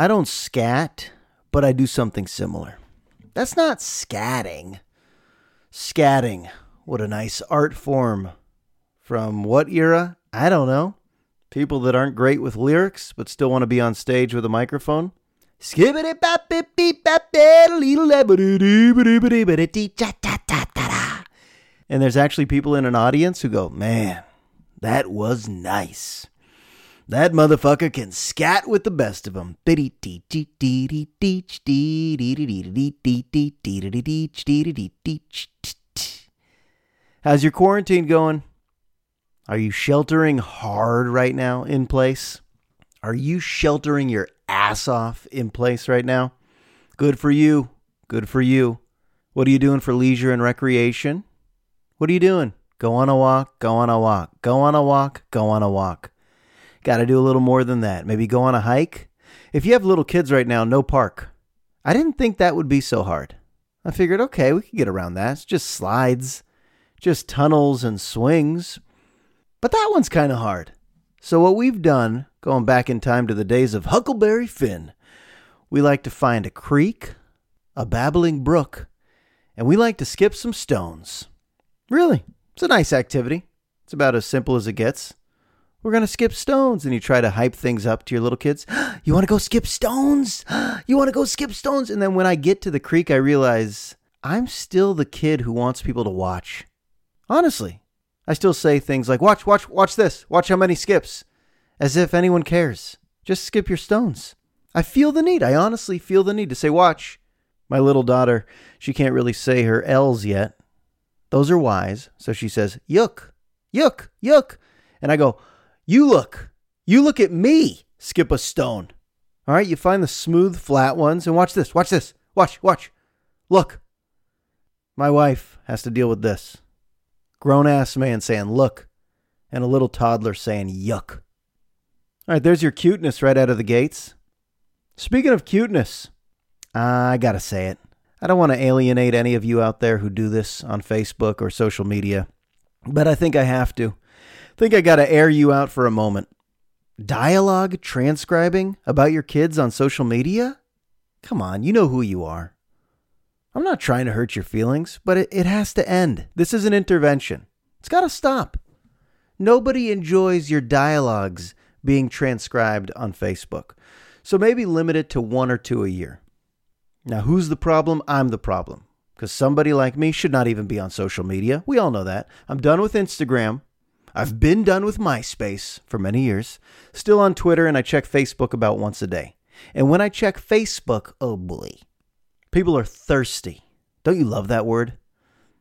I don't scat, but I do something similar. That's not scatting. Scatting. What a nice art form. From what era? I don't know. People that aren't great with lyrics but still want to be on stage with a microphone. Skibbity bop beep bop And there's actually people in an audience who go, Man, that was nice. That motherfucker can scat with the best of them. How's your quarantine going? Are you sheltering hard right now in place? Are you sheltering your ass off in place right now? Good for you. Good for you. What are you doing for leisure and recreation? What are you doing? Go on a walk, go on a walk, go on a walk, go on a walk. Got to do a little more than that. Maybe go on a hike. If you have little kids right now, no park. I didn't think that would be so hard. I figured, okay, we could get around that. It's just slides, just tunnels and swings. But that one's kind of hard. So, what we've done, going back in time to the days of Huckleberry Finn, we like to find a creek, a babbling brook, and we like to skip some stones. Really, it's a nice activity. It's about as simple as it gets. We're going to skip stones. And you try to hype things up to your little kids. you want to go skip stones? you want to go skip stones? And then when I get to the creek, I realize I'm still the kid who wants people to watch. Honestly, I still say things like, watch, watch, watch this. Watch how many skips. As if anyone cares. Just skip your stones. I feel the need. I honestly feel the need to say, watch. My little daughter, she can't really say her L's yet. Those are wise. So she says, yuk, yuk, yuk. And I go, you look. You look at me, skip a stone. All right, you find the smooth, flat ones, and watch this. Watch this. Watch, watch. Look. My wife has to deal with this. Grown ass man saying, look, and a little toddler saying, yuck. All right, there's your cuteness right out of the gates. Speaking of cuteness, I gotta say it. I don't want to alienate any of you out there who do this on Facebook or social media, but I think I have to think I got to air you out for a moment. Dialogue transcribing about your kids on social media? Come on, you know who you are. I'm not trying to hurt your feelings, but it, it has to end. This is an intervention. It's got to stop. Nobody enjoys your dialogues being transcribed on Facebook. So maybe limit it to one or two a year. Now, who's the problem? I'm the problem. Because somebody like me should not even be on social media. We all know that. I'm done with Instagram. I've been done with MySpace for many years, still on Twitter, and I check Facebook about once a day. And when I check Facebook, oh boy, people are thirsty. Don't you love that word?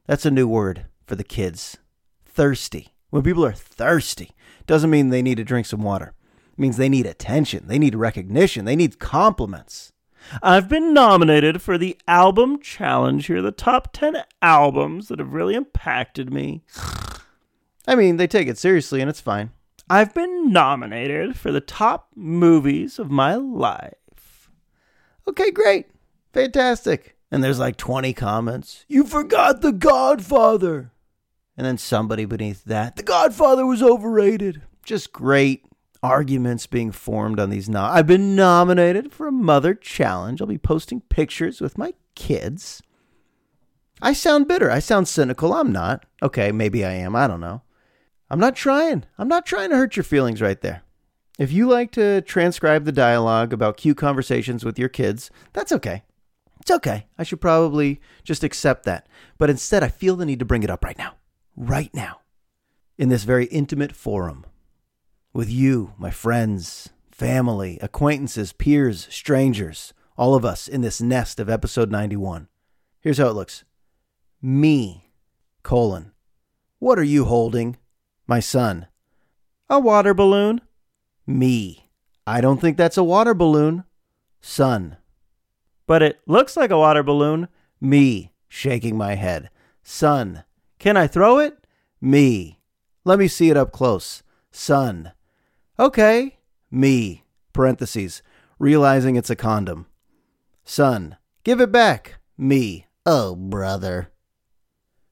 That's a new word for the kids. Thirsty. When people are thirsty, doesn't mean they need to drink some water. It means they need attention, they need recognition, they need compliments. I've been nominated for the album challenge here, the top 10 albums that have really impacted me. I mean, they take it seriously and it's fine. I've been nominated for the top movies of my life. Okay, great. Fantastic. And there's like 20 comments. You forgot The Godfather. And then somebody beneath that, The Godfather was overrated. Just great arguments being formed on these. No- I've been nominated for a Mother Challenge. I'll be posting pictures with my kids. I sound bitter. I sound cynical. I'm not. Okay, maybe I am. I don't know. I'm not trying. I'm not trying to hurt your feelings right there. If you like to transcribe the dialogue about cute conversations with your kids, that's okay. It's okay. I should probably just accept that. But instead, I feel the need to bring it up right now. Right now. In this very intimate forum. With you, my friends, family, acquaintances, peers, strangers, all of us in this nest of episode 91. Here's how it looks Me, colon. What are you holding? My son, A water balloon. Me. I don't think that's a water balloon. Son. But it looks like a water balloon. Me. Shaking my head. Son. Can I throw it? Me. Let me see it up close. Son. Okay. Me. Parentheses. Realizing it's a condom. Son. Give it back. Me. Oh, brother.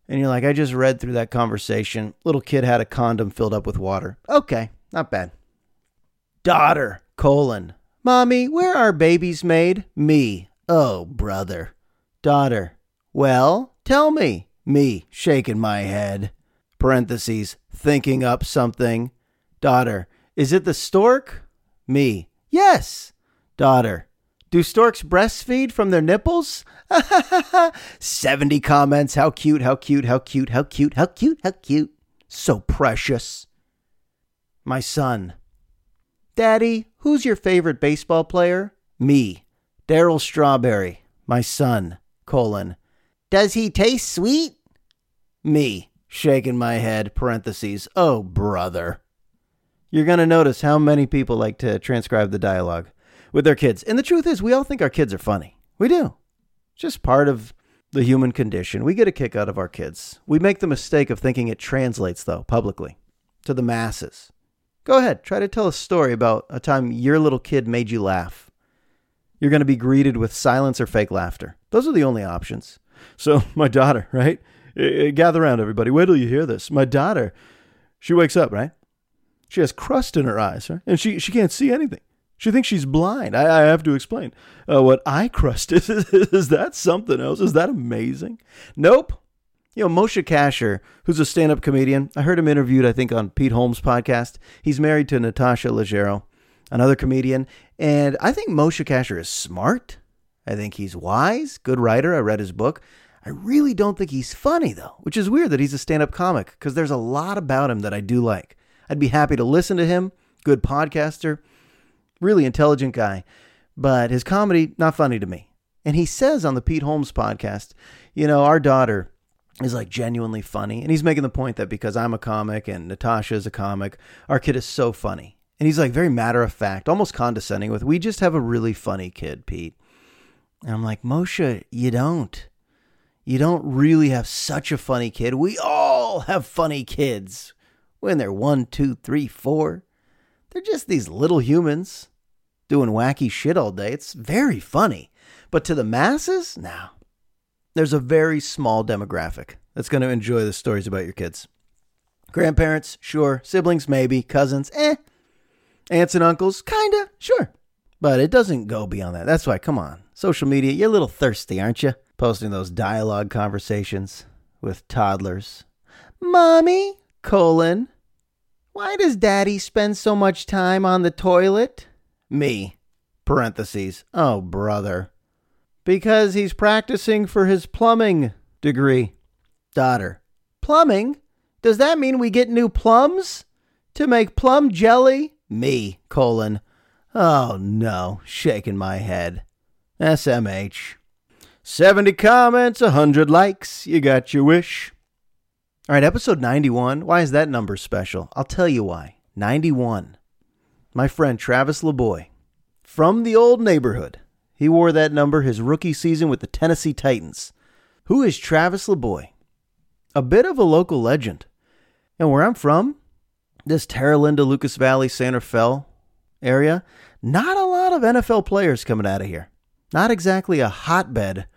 And you're like, I just read through that conversation. Little kid had a condom filled up with water. Okay, not bad. Daughter, colon. Mommy, where are babies made? Me. Oh, brother. Daughter. Well, tell me. Me, shaking my head. Parentheses, thinking up something. Daughter. Is it the stork? Me. Yes. Daughter. Do storks breastfeed from their nipples? 70 comments. How cute, how cute, how cute, how cute, how cute, how cute. So precious. My son. Daddy, who's your favorite baseball player? Me. Darryl Strawberry. My son. Colon. Does he taste sweet? Me. Shaking my head. Parentheses. Oh, brother. You're going to notice how many people like to transcribe the dialogue with their kids. And the truth is, we all think our kids are funny. We do. It's just part of the human condition. We get a kick out of our kids. We make the mistake of thinking it translates, though, publicly to the masses. Go ahead, try to tell a story about a time your little kid made you laugh. You're going to be greeted with silence or fake laughter. Those are the only options. So, my daughter, right? Eh, eh, gather around, everybody. Wait till you hear this. My daughter, she wakes up, right? She has crust in her eyes, right? And she, she can't see anything. She thinks she's blind. I, I have to explain uh, what eye crust is. is that something else? Is that amazing? Nope. You know, Moshe Kasher, who's a stand up comedian, I heard him interviewed, I think, on Pete Holmes' podcast. He's married to Natasha Leggero, another comedian. And I think Moshe Kasher is smart. I think he's wise, good writer. I read his book. I really don't think he's funny, though, which is weird that he's a stand up comic because there's a lot about him that I do like. I'd be happy to listen to him. Good podcaster really intelligent guy, but his comedy not funny to me. And he says on the Pete Holmes podcast, you know, our daughter is like genuinely funny, and he's making the point that because I'm a comic and Natasha is a comic, our kid is so funny. And he's like very matter of fact, almost condescending with, "We just have a really funny kid, Pete." And I'm like, Moshe, you don't. You don't really have such a funny kid. We all have funny kids when they're one, two, three, four. They're just these little humans doing wacky shit all day. It's very funny. But to the masses, now there's a very small demographic that's going to enjoy the stories about your kids. Grandparents, sure. Siblings, maybe. Cousins, eh. Aunts and uncles, kinda, sure. But it doesn't go beyond that. That's why, come on. Social media, you're a little thirsty, aren't you? Posting those dialogue conversations with toddlers. Mommy, colon, why does daddy spend so much time on the toilet? Me. Parentheses. Oh, brother. Because he's practicing for his plumbing degree. Daughter. Plumbing? Does that mean we get new plums? To make plum jelly? Me. Colon. Oh, no. Shaking my head. SMH. 70 comments, 100 likes. You got your wish. All right, episode 91. Why is that number special? I'll tell you why. 91. My friend Travis LaBoy from the old neighborhood. He wore that number his rookie season with the Tennessee Titans. Who is Travis LaBoy? A bit of a local legend. And where I'm from, this Terra Linda, Lucas Valley, Santa Fe area, not a lot of NFL players coming out of here. Not exactly a hotbed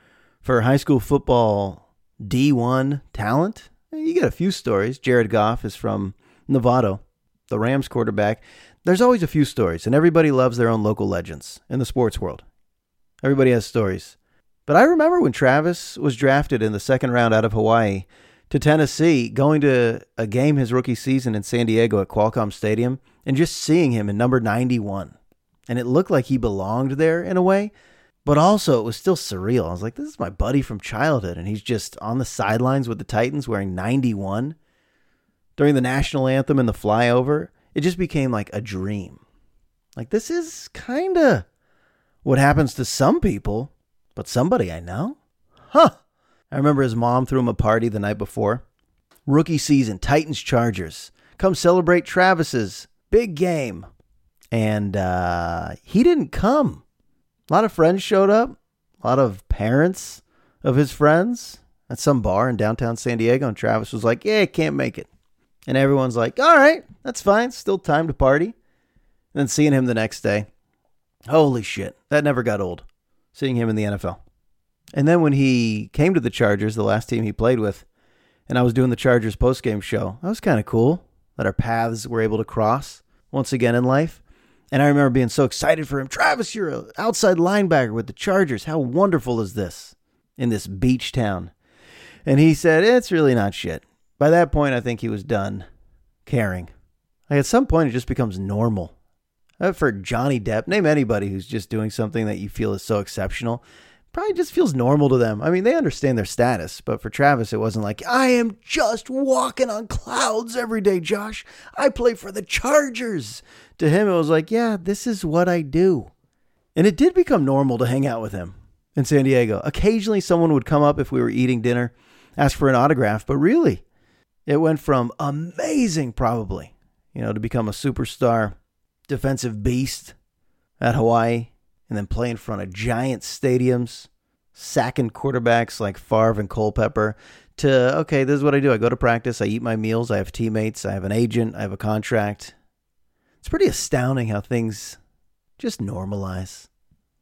for high school football D1 talent. You get a few stories. Jared Goff is from Novato, the Rams quarterback. There's always a few stories, and everybody loves their own local legends in the sports world. Everybody has stories. But I remember when Travis was drafted in the second round out of Hawaii to Tennessee, going to a game his rookie season in San Diego at Qualcomm Stadium, and just seeing him in number 91. And it looked like he belonged there in a way. But also, it was still surreal. I was like, this is my buddy from childhood. And he's just on the sidelines with the Titans wearing 91 during the national anthem and the flyover. It just became like a dream. Like, this is kind of what happens to some people, but somebody I know? Huh. I remember his mom threw him a party the night before. Rookie season, Titans Chargers. come celebrate Travis's big game. And uh, he didn't come. A lot of friends showed up, a lot of parents of his friends at some bar in downtown San Diego. And Travis was like, Yeah, I can't make it. And everyone's like, All right, that's fine. Still time to party. And then seeing him the next day, holy shit, that never got old. Seeing him in the NFL. And then when he came to the Chargers, the last team he played with, and I was doing the Chargers postgame show, that was kind of cool that our paths were able to cross once again in life. And I remember being so excited for him. Travis, you're an outside linebacker with the Chargers. How wonderful is this in this beach town? And he said, It's really not shit. By that point, I think he was done caring. Like at some point, it just becomes normal. Uh, for Johnny Depp, name anybody who's just doing something that you feel is so exceptional probably just feels normal to them. I mean, they understand their status, but for Travis, it wasn't like, I am just walking on clouds every day, Josh. I play for the Chargers. To him, it was like, yeah, this is what I do. And it did become normal to hang out with him in San Diego. Occasionally, someone would come up if we were eating dinner, ask for an autograph, but really, it went from amazing, probably, you know, to become a superstar defensive beast at Hawaii and then play in front of giant stadiums, sacking quarterbacks like Favre and Culpepper, to, okay, this is what I do. I go to practice, I eat my meals, I have teammates, I have an agent, I have a contract. It's pretty astounding how things just normalize.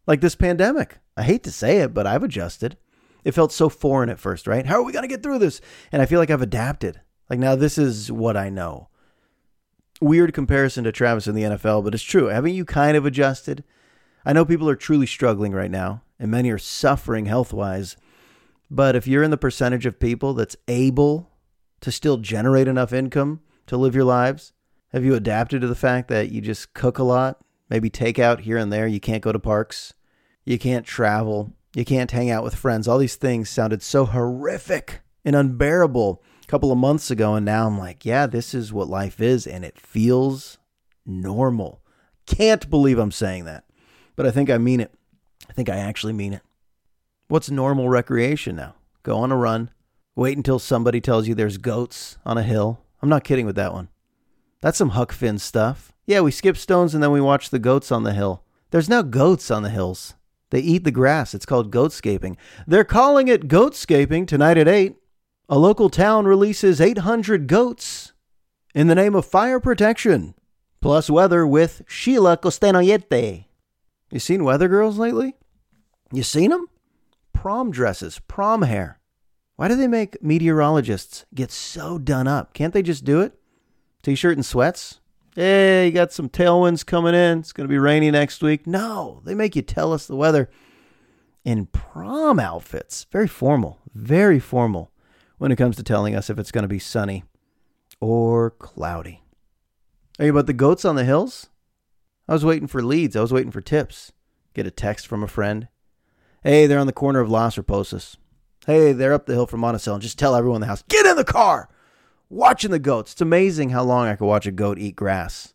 Like this pandemic. I hate to say it, but I've adjusted. It felt so foreign at first, right? How are we going to get through this? And I feel like I've adapted. Like now this is what I know. Weird comparison to Travis in the NFL, but it's true. Haven't you kind of adjusted? I know people are truly struggling right now, and many are suffering health wise. But if you're in the percentage of people that's able to still generate enough income to live your lives, have you adapted to the fact that you just cook a lot, maybe take out here and there? You can't go to parks, you can't travel, you can't hang out with friends. All these things sounded so horrific and unbearable a couple of months ago. And now I'm like, yeah, this is what life is, and it feels normal. Can't believe I'm saying that but I think I mean it. I think I actually mean it. What's normal recreation now? Go on a run, wait until somebody tells you there's goats on a hill. I'm not kidding with that one. That's some Huck Finn stuff. Yeah, we skip stones and then we watch the goats on the hill. There's now goats on the hills. They eat the grass. It's called goatscaping. They're calling it goatscaping tonight at 8. A local town releases 800 goats in the name of fire protection, plus weather with Sheila Costanoyete. You seen Weather Girls lately? You seen them? Prom dresses, prom hair. Why do they make meteorologists get so done up? Can't they just do it? T shirt and sweats? Hey, you got some tailwinds coming in. It's going to be rainy next week. No, they make you tell us the weather in prom outfits. Very formal, very formal when it comes to telling us if it's going to be sunny or cloudy. Are you about the goats on the hills? I was waiting for leads. I was waiting for tips. Get a text from a friend. Hey, they're on the corner of Las Raposas. Hey, they're up the hill from Monticello. And just tell everyone in the house, get in the car. Watching the goats. It's amazing how long I could watch a goat eat grass.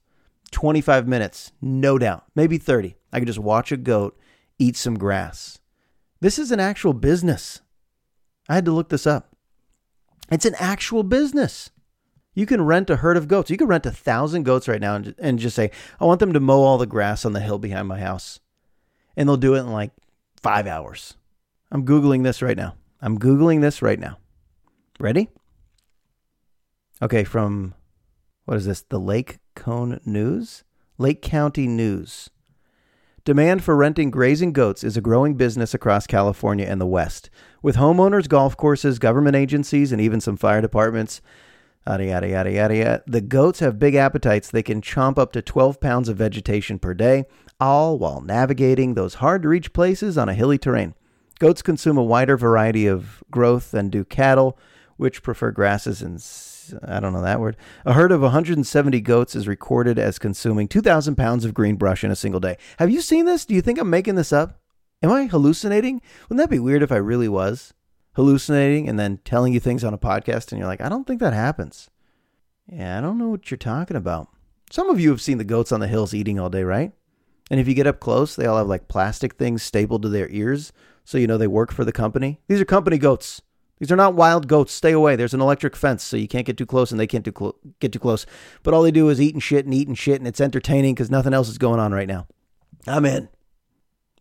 25 minutes, no doubt. Maybe 30. I could just watch a goat eat some grass. This is an actual business. I had to look this up. It's an actual business. You can rent a herd of goats. You can rent a thousand goats right now and, and just say, I want them to mow all the grass on the hill behind my house. And they'll do it in like five hours. I'm Googling this right now. I'm Googling this right now. Ready? Okay, from what is this? The Lake Cone News? Lake County News. Demand for renting grazing goats is a growing business across California and the West, with homeowners, golf courses, government agencies, and even some fire departments Yada, yada, yada, yada, yada. The goats have big appetites. They can chomp up to 12 pounds of vegetation per day, all while navigating those hard to reach places on a hilly terrain. Goats consume a wider variety of growth than do cattle, which prefer grasses and I don't know that word. A herd of 170 goats is recorded as consuming 2,000 pounds of green brush in a single day. Have you seen this? Do you think I'm making this up? Am I hallucinating? Wouldn't that be weird if I really was? Hallucinating and then telling you things on a podcast and you're like, I don't think that happens. Yeah, I don't know what you're talking about. Some of you have seen the goats on the hills eating all day, right? And if you get up close, they all have like plastic things stapled to their ears so you know they work for the company. These are company goats. These are not wild goats. Stay away. There's an electric fence, so you can't get too close, and they can't too clo- get too close. But all they do is eat and shit and eat and shit, and it's entertaining because nothing else is going on right now. I'm in.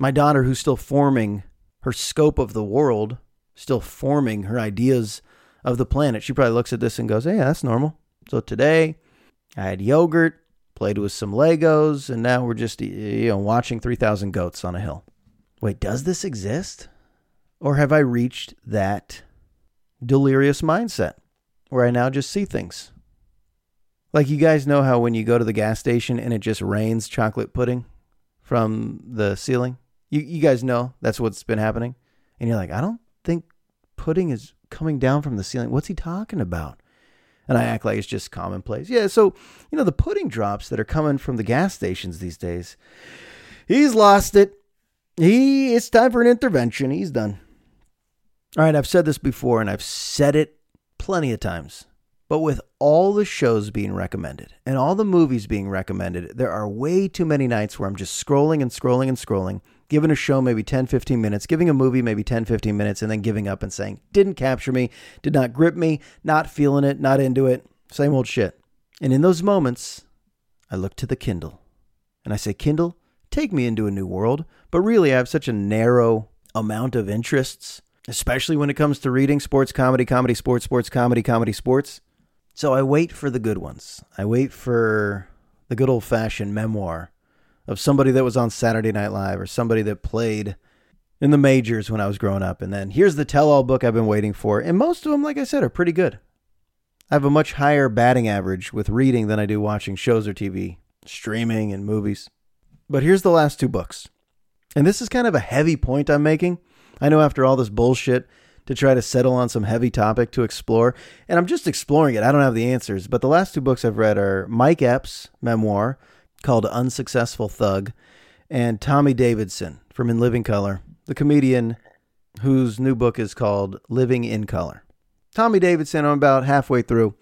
My daughter, who's still forming her scope of the world, still forming her ideas of the planet, she probably looks at this and goes, "Hey, that's normal." So today, I had yogurt, played with some Legos, and now we're just you know watching 3,000 goats on a hill. Wait, does this exist? Or have I reached that delirious mindset where I now just see things? Like you guys know how when you go to the gas station and it just rains chocolate pudding from the ceiling? You you guys know that's what's been happening. And you're like, I don't think pudding is coming down from the ceiling. What's he talking about? And I act like it's just commonplace. Yeah, so, you know, the pudding drops that are coming from the gas stations these days. He's lost it. He it's time for an intervention. He's done. All right, I've said this before and I've said it plenty of times. But with all the shows being recommended and all the movies being recommended, there are way too many nights where I'm just scrolling and scrolling and scrolling, giving a show maybe 10, 15 minutes, giving a movie maybe 10, 15 minutes, and then giving up and saying, didn't capture me, did not grip me, not feeling it, not into it, same old shit. And in those moments, I look to the Kindle and I say, Kindle, take me into a new world. But really, I have such a narrow amount of interests, especially when it comes to reading sports, comedy, comedy, sports, sports, comedy, comedy, sports. So I wait for the good ones. I wait for the good old fashioned memoir of somebody that was on Saturday Night Live or somebody that played in the majors when I was growing up. And then here's the tell all book I've been waiting for. And most of them, like I said, are pretty good. I have a much higher batting average with reading than I do watching shows or TV, streaming, and movies. But here's the last two books. And this is kind of a heavy point I'm making. I know after all this bullshit, to try to settle on some heavy topic to explore. And I'm just exploring it. I don't have the answers. But the last two books I've read are Mike Epps' memoir called Unsuccessful Thug and Tommy Davidson from In Living Color, the comedian whose new book is called Living in Color. Tommy Davidson, I'm about halfway through.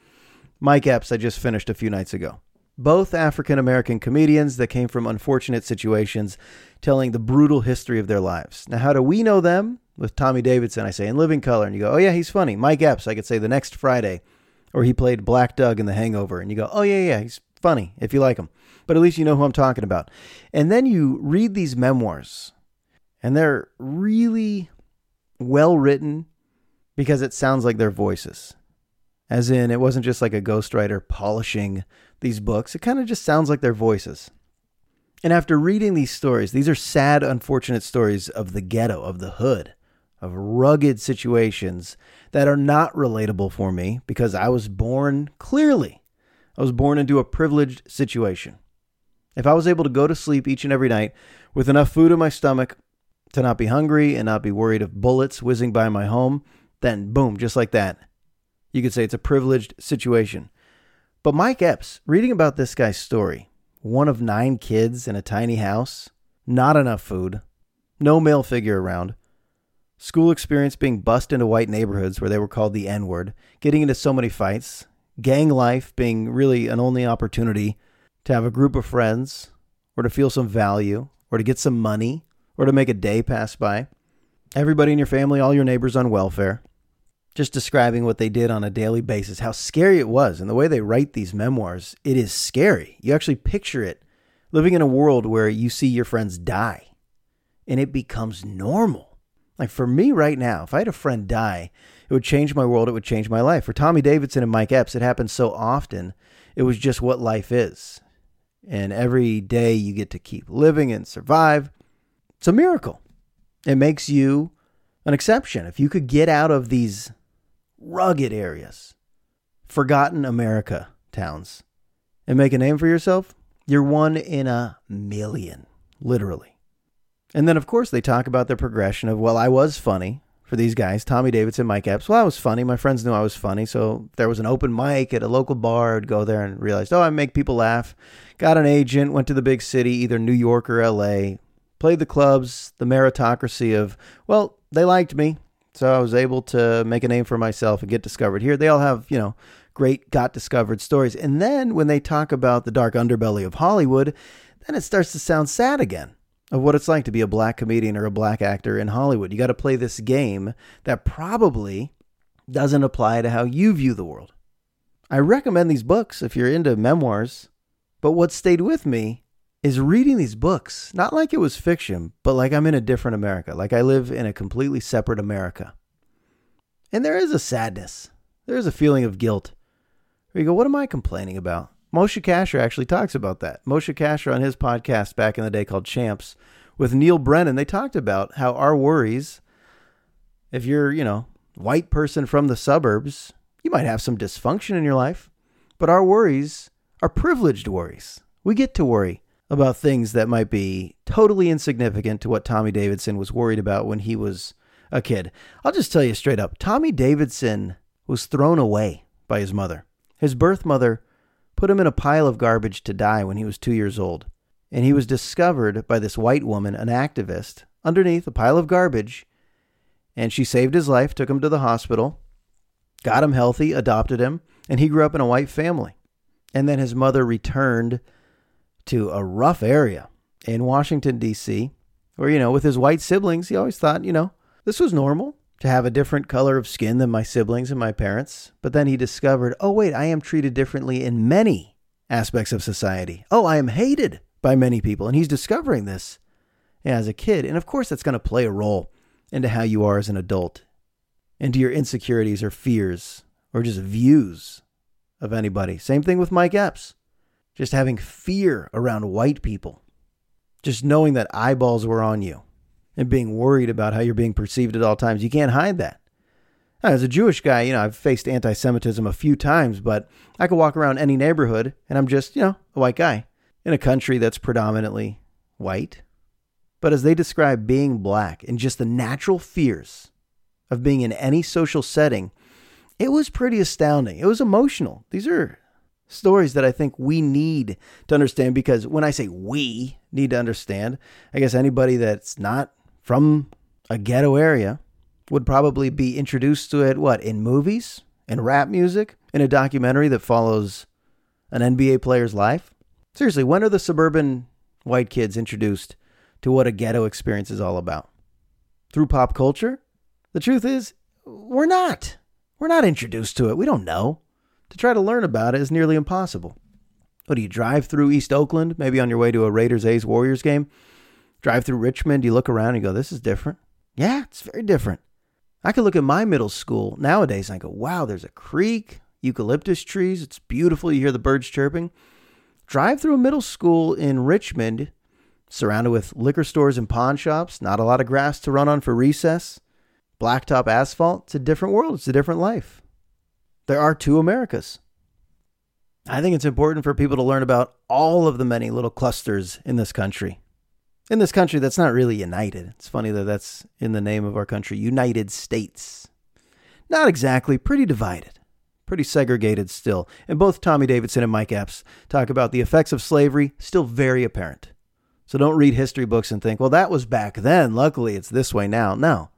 Mike Epps, I just finished a few nights ago. Both African American comedians that came from unfortunate situations telling the brutal history of their lives. Now, how do we know them? with Tommy Davidson, I say, in living color. And you go, oh, yeah, he's funny. Mike Epps, I could say the next Friday. Or he played Black Doug in The Hangover. And you go, oh, yeah, yeah, he's funny if you like them. But at least you know who I'm talking about. And then you read these memoirs, and they're really well written because it sounds like their voices. As in, it wasn't just like a ghostwriter polishing these books, it kind of just sounds like their voices. And after reading these stories, these are sad, unfortunate stories of the ghetto, of the hood of rugged situations that are not relatable for me because I was born clearly. I was born into a privileged situation. If I was able to go to sleep each and every night with enough food in my stomach to not be hungry and not be worried of bullets whizzing by my home, then boom, just like that, you could say it's a privileged situation. But Mike Epps, reading about this guy's story, one of nine kids in a tiny house, not enough food, no male figure around, School experience being bussed into white neighborhoods where they were called the N word, getting into so many fights, gang life being really an only opportunity to have a group of friends, or to feel some value, or to get some money, or to make a day pass by. Everybody in your family, all your neighbors on welfare. Just describing what they did on a daily basis, how scary it was. And the way they write these memoirs, it is scary. You actually picture it living in a world where you see your friends die and it becomes normal. Like for me right now, if I had a friend die, it would change my world. It would change my life. For Tommy Davidson and Mike Epps, it happens so often. It was just what life is. And every day you get to keep living and survive. It's a miracle. It makes you an exception. If you could get out of these rugged areas, forgotten America towns, and make a name for yourself, you're one in a million, literally. And then, of course, they talk about the progression of, well, I was funny for these guys, Tommy Davidson, Mike Epps. Well, I was funny. My friends knew I was funny. So there was an open mic at a local bar. I'd go there and realized, oh, I make people laugh. Got an agent, went to the big city, either New York or LA, played the clubs, the meritocracy of, well, they liked me. So I was able to make a name for myself and get discovered here. They all have, you know, great got discovered stories. And then when they talk about the dark underbelly of Hollywood, then it starts to sound sad again of what it's like to be a black comedian or a black actor in Hollywood. You got to play this game that probably doesn't apply to how you view the world. I recommend these books if you're into memoirs, but what stayed with me is reading these books, not like it was fiction, but like I'm in a different America, like I live in a completely separate America. And there is a sadness, there is a feeling of guilt. Where you go, what am I complaining about? Moshe Kasher actually talks about that. Moshe Kasher on his podcast back in the day called Champs with Neal Brennan, they talked about how our worries, if you're, you know, white person from the suburbs, you might have some dysfunction in your life, but our worries are privileged worries. We get to worry about things that might be totally insignificant to what Tommy Davidson was worried about when he was a kid. I'll just tell you straight up Tommy Davidson was thrown away by his mother. His birth mother put him in a pile of garbage to die when he was two years old. And he was discovered by this white woman, an activist, underneath a pile of garbage. And she saved his life, took him to the hospital, got him healthy, adopted him, and he grew up in a white family. And then his mother returned to a rough area in Washington, D.C., where, you know, with his white siblings, he always thought, you know, this was normal to have a different color of skin than my siblings and my parents. But then he discovered, oh, wait, I am treated differently in many aspects of society. Oh, I am hated by many people. And he's discovering this as a kid. And of course, that's going to play a role into how you are as an adult, into your insecurities or fears or just views of anybody. Same thing with Mike Epps. Just having fear around white people. Just knowing that eyeballs were on you and being worried about how you're being perceived at all times. You can't hide that. As a Jewish guy, you know, I've faced anti Semitism a few times, but I could walk around any neighborhood and I'm just, you know, a white guy in a country that's predominantly white. But as they describe being black and just the natural fears of being in any social setting, it was pretty astounding. It was emotional. These are stories that I think we need to understand because when I say we need to understand, I guess anybody that's not from a ghetto area would probably be introduced to it, what, in movies, in rap music, in a documentary that follows an NBA player's life? Seriously, when are the suburban white kids introduced to what a ghetto experience is all about? Through pop culture? The truth is, we're not. We're not introduced to it. We don't know. To try to learn about it is nearly impossible. What do you drive through East Oakland, maybe on your way to a Raiders A's Warriors game? Drive through Richmond, you look around and you go, this is different. Yeah, it's very different. I could look at my middle school nowadays and I go, wow, there's a creek, eucalyptus trees. It's beautiful. You hear the birds chirping. Drive through a middle school in Richmond, surrounded with liquor stores and pawn shops, not a lot of grass to run on for recess, blacktop asphalt. It's a different world. It's a different life. There are two Americas. I think it's important for people to learn about all of the many little clusters in this country in this country that's not really united. It's funny that that's in the name of our country, United States. Not exactly, pretty divided, pretty segregated still. And both Tommy Davidson and Mike Epps talk about the effects of slavery, still very apparent. So don't read history books and think, well, that was back then. Luckily, it's this way now. No.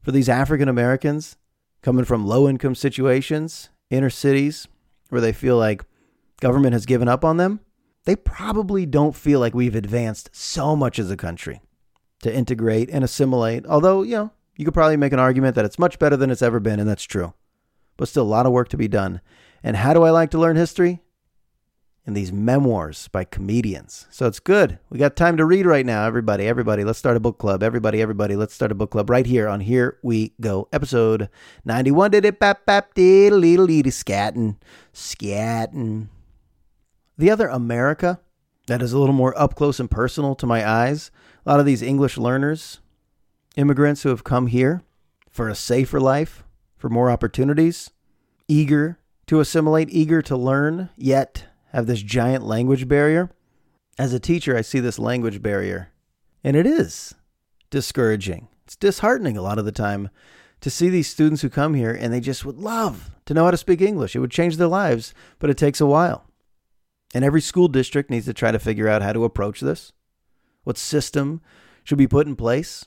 For these African Americans coming from low income situations, inner cities, where they feel like government has given up on them, they probably don't feel like we've advanced so much as a country to integrate and assimilate. Although, you know, you could probably make an argument that it's much better than it's ever been, and that's true. But still, a lot of work to be done. And how do I like to learn history? In these memoirs by comedians. So it's good. We got time to read right now, everybody. Everybody, let's start a book club. Everybody, everybody, let's start a book club right here on Here We Go, episode 91. Did it bap bap a little scatting, scatting. The other America that is a little more up close and personal to my eyes, a lot of these English learners, immigrants who have come here for a safer life, for more opportunities, eager to assimilate, eager to learn, yet have this giant language barrier. As a teacher, I see this language barrier, and it is discouraging. It's disheartening a lot of the time to see these students who come here and they just would love to know how to speak English. It would change their lives, but it takes a while. And every school district needs to try to figure out how to approach this. What system should be put in place?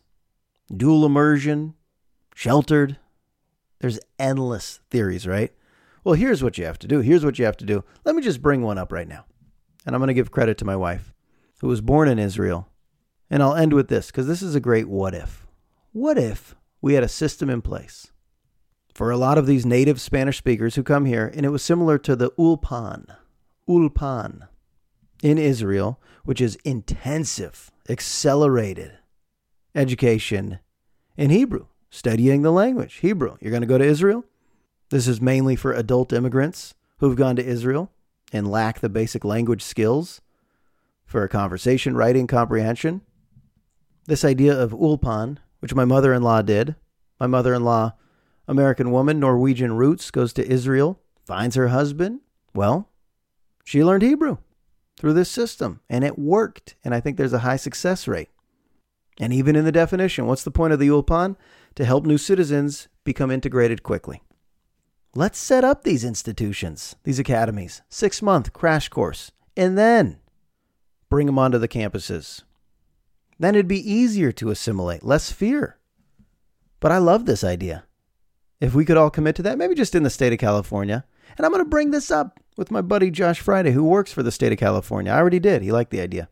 Dual immersion, sheltered. There's endless theories, right? Well, here's what you have to do. Here's what you have to do. Let me just bring one up right now. And I'm going to give credit to my wife, who was born in Israel. And I'll end with this because this is a great what if. What if we had a system in place for a lot of these native Spanish speakers who come here, and it was similar to the Ulpan, Ulpan in Israel, which is intensive, accelerated education in Hebrew, studying the language, Hebrew. You're going to go to Israel? This is mainly for adult immigrants who've gone to Israel and lack the basic language skills for conversation, writing, comprehension. This idea of Ulpan, which my mother in law did, my mother in law American woman, Norwegian roots, goes to Israel, finds her husband. Well, she learned Hebrew through this system, and it worked. And I think there's a high success rate. And even in the definition, what's the point of the Ulpan? To help new citizens become integrated quickly. Let's set up these institutions, these academies, six month crash course, and then bring them onto the campuses. Then it'd be easier to assimilate, less fear. But I love this idea if we could all commit to that, maybe just in the state of California. And I'm going to bring this up with my buddy Josh Friday, who works for the state of California. I already did. He liked the idea.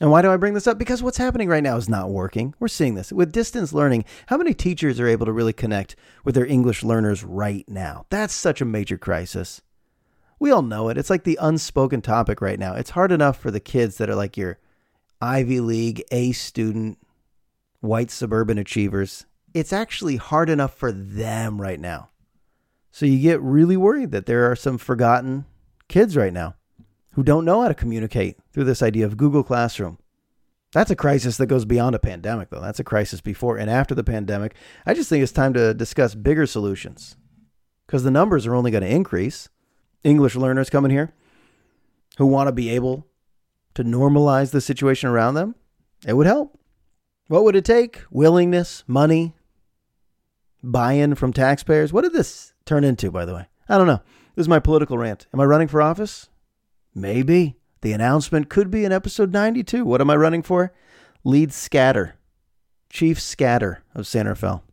And why do I bring this up? Because what's happening right now is not working. We're seeing this. With distance learning, how many teachers are able to really connect with their English learners right now? That's such a major crisis. We all know it. It's like the unspoken topic right now. It's hard enough for the kids that are like your Ivy League A student, white suburban achievers it's actually hard enough for them right now. So you get really worried that there are some forgotten kids right now who don't know how to communicate through this idea of Google Classroom. That's a crisis that goes beyond a pandemic, though. That's a crisis before and after the pandemic. I just think it's time to discuss bigger solutions because the numbers are only going to increase. English learners coming here who want to be able to normalize the situation around them, it would help. What would it take? Willingness, money, buy in from taxpayers. What did this turn into, by the way? I don't know. This is my political rant. Am I running for office? Maybe. The announcement could be in episode 92. What am I running for? Lead scatter. Chief scatter of Rafael.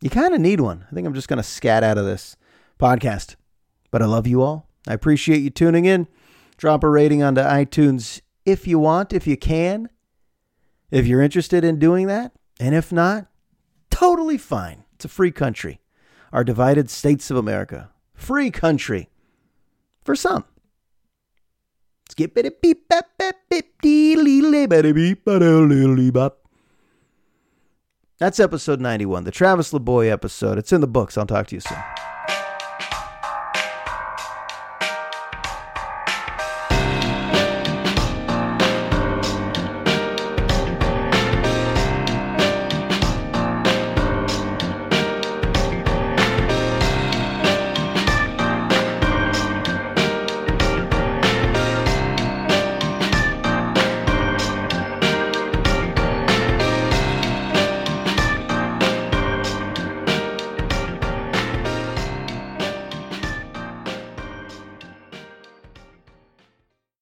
You kind of need one. I think I'm just going to scat out of this podcast. But I love you all. I appreciate you tuning in. Drop a rating onto iTunes if you want, if you can, if you're interested in doing that. And if not, Totally fine. It's a free country. Our divided states of America. Free country. For some. That's episode 91, the Travis LaBoy episode. It's in the books. I'll talk to you soon.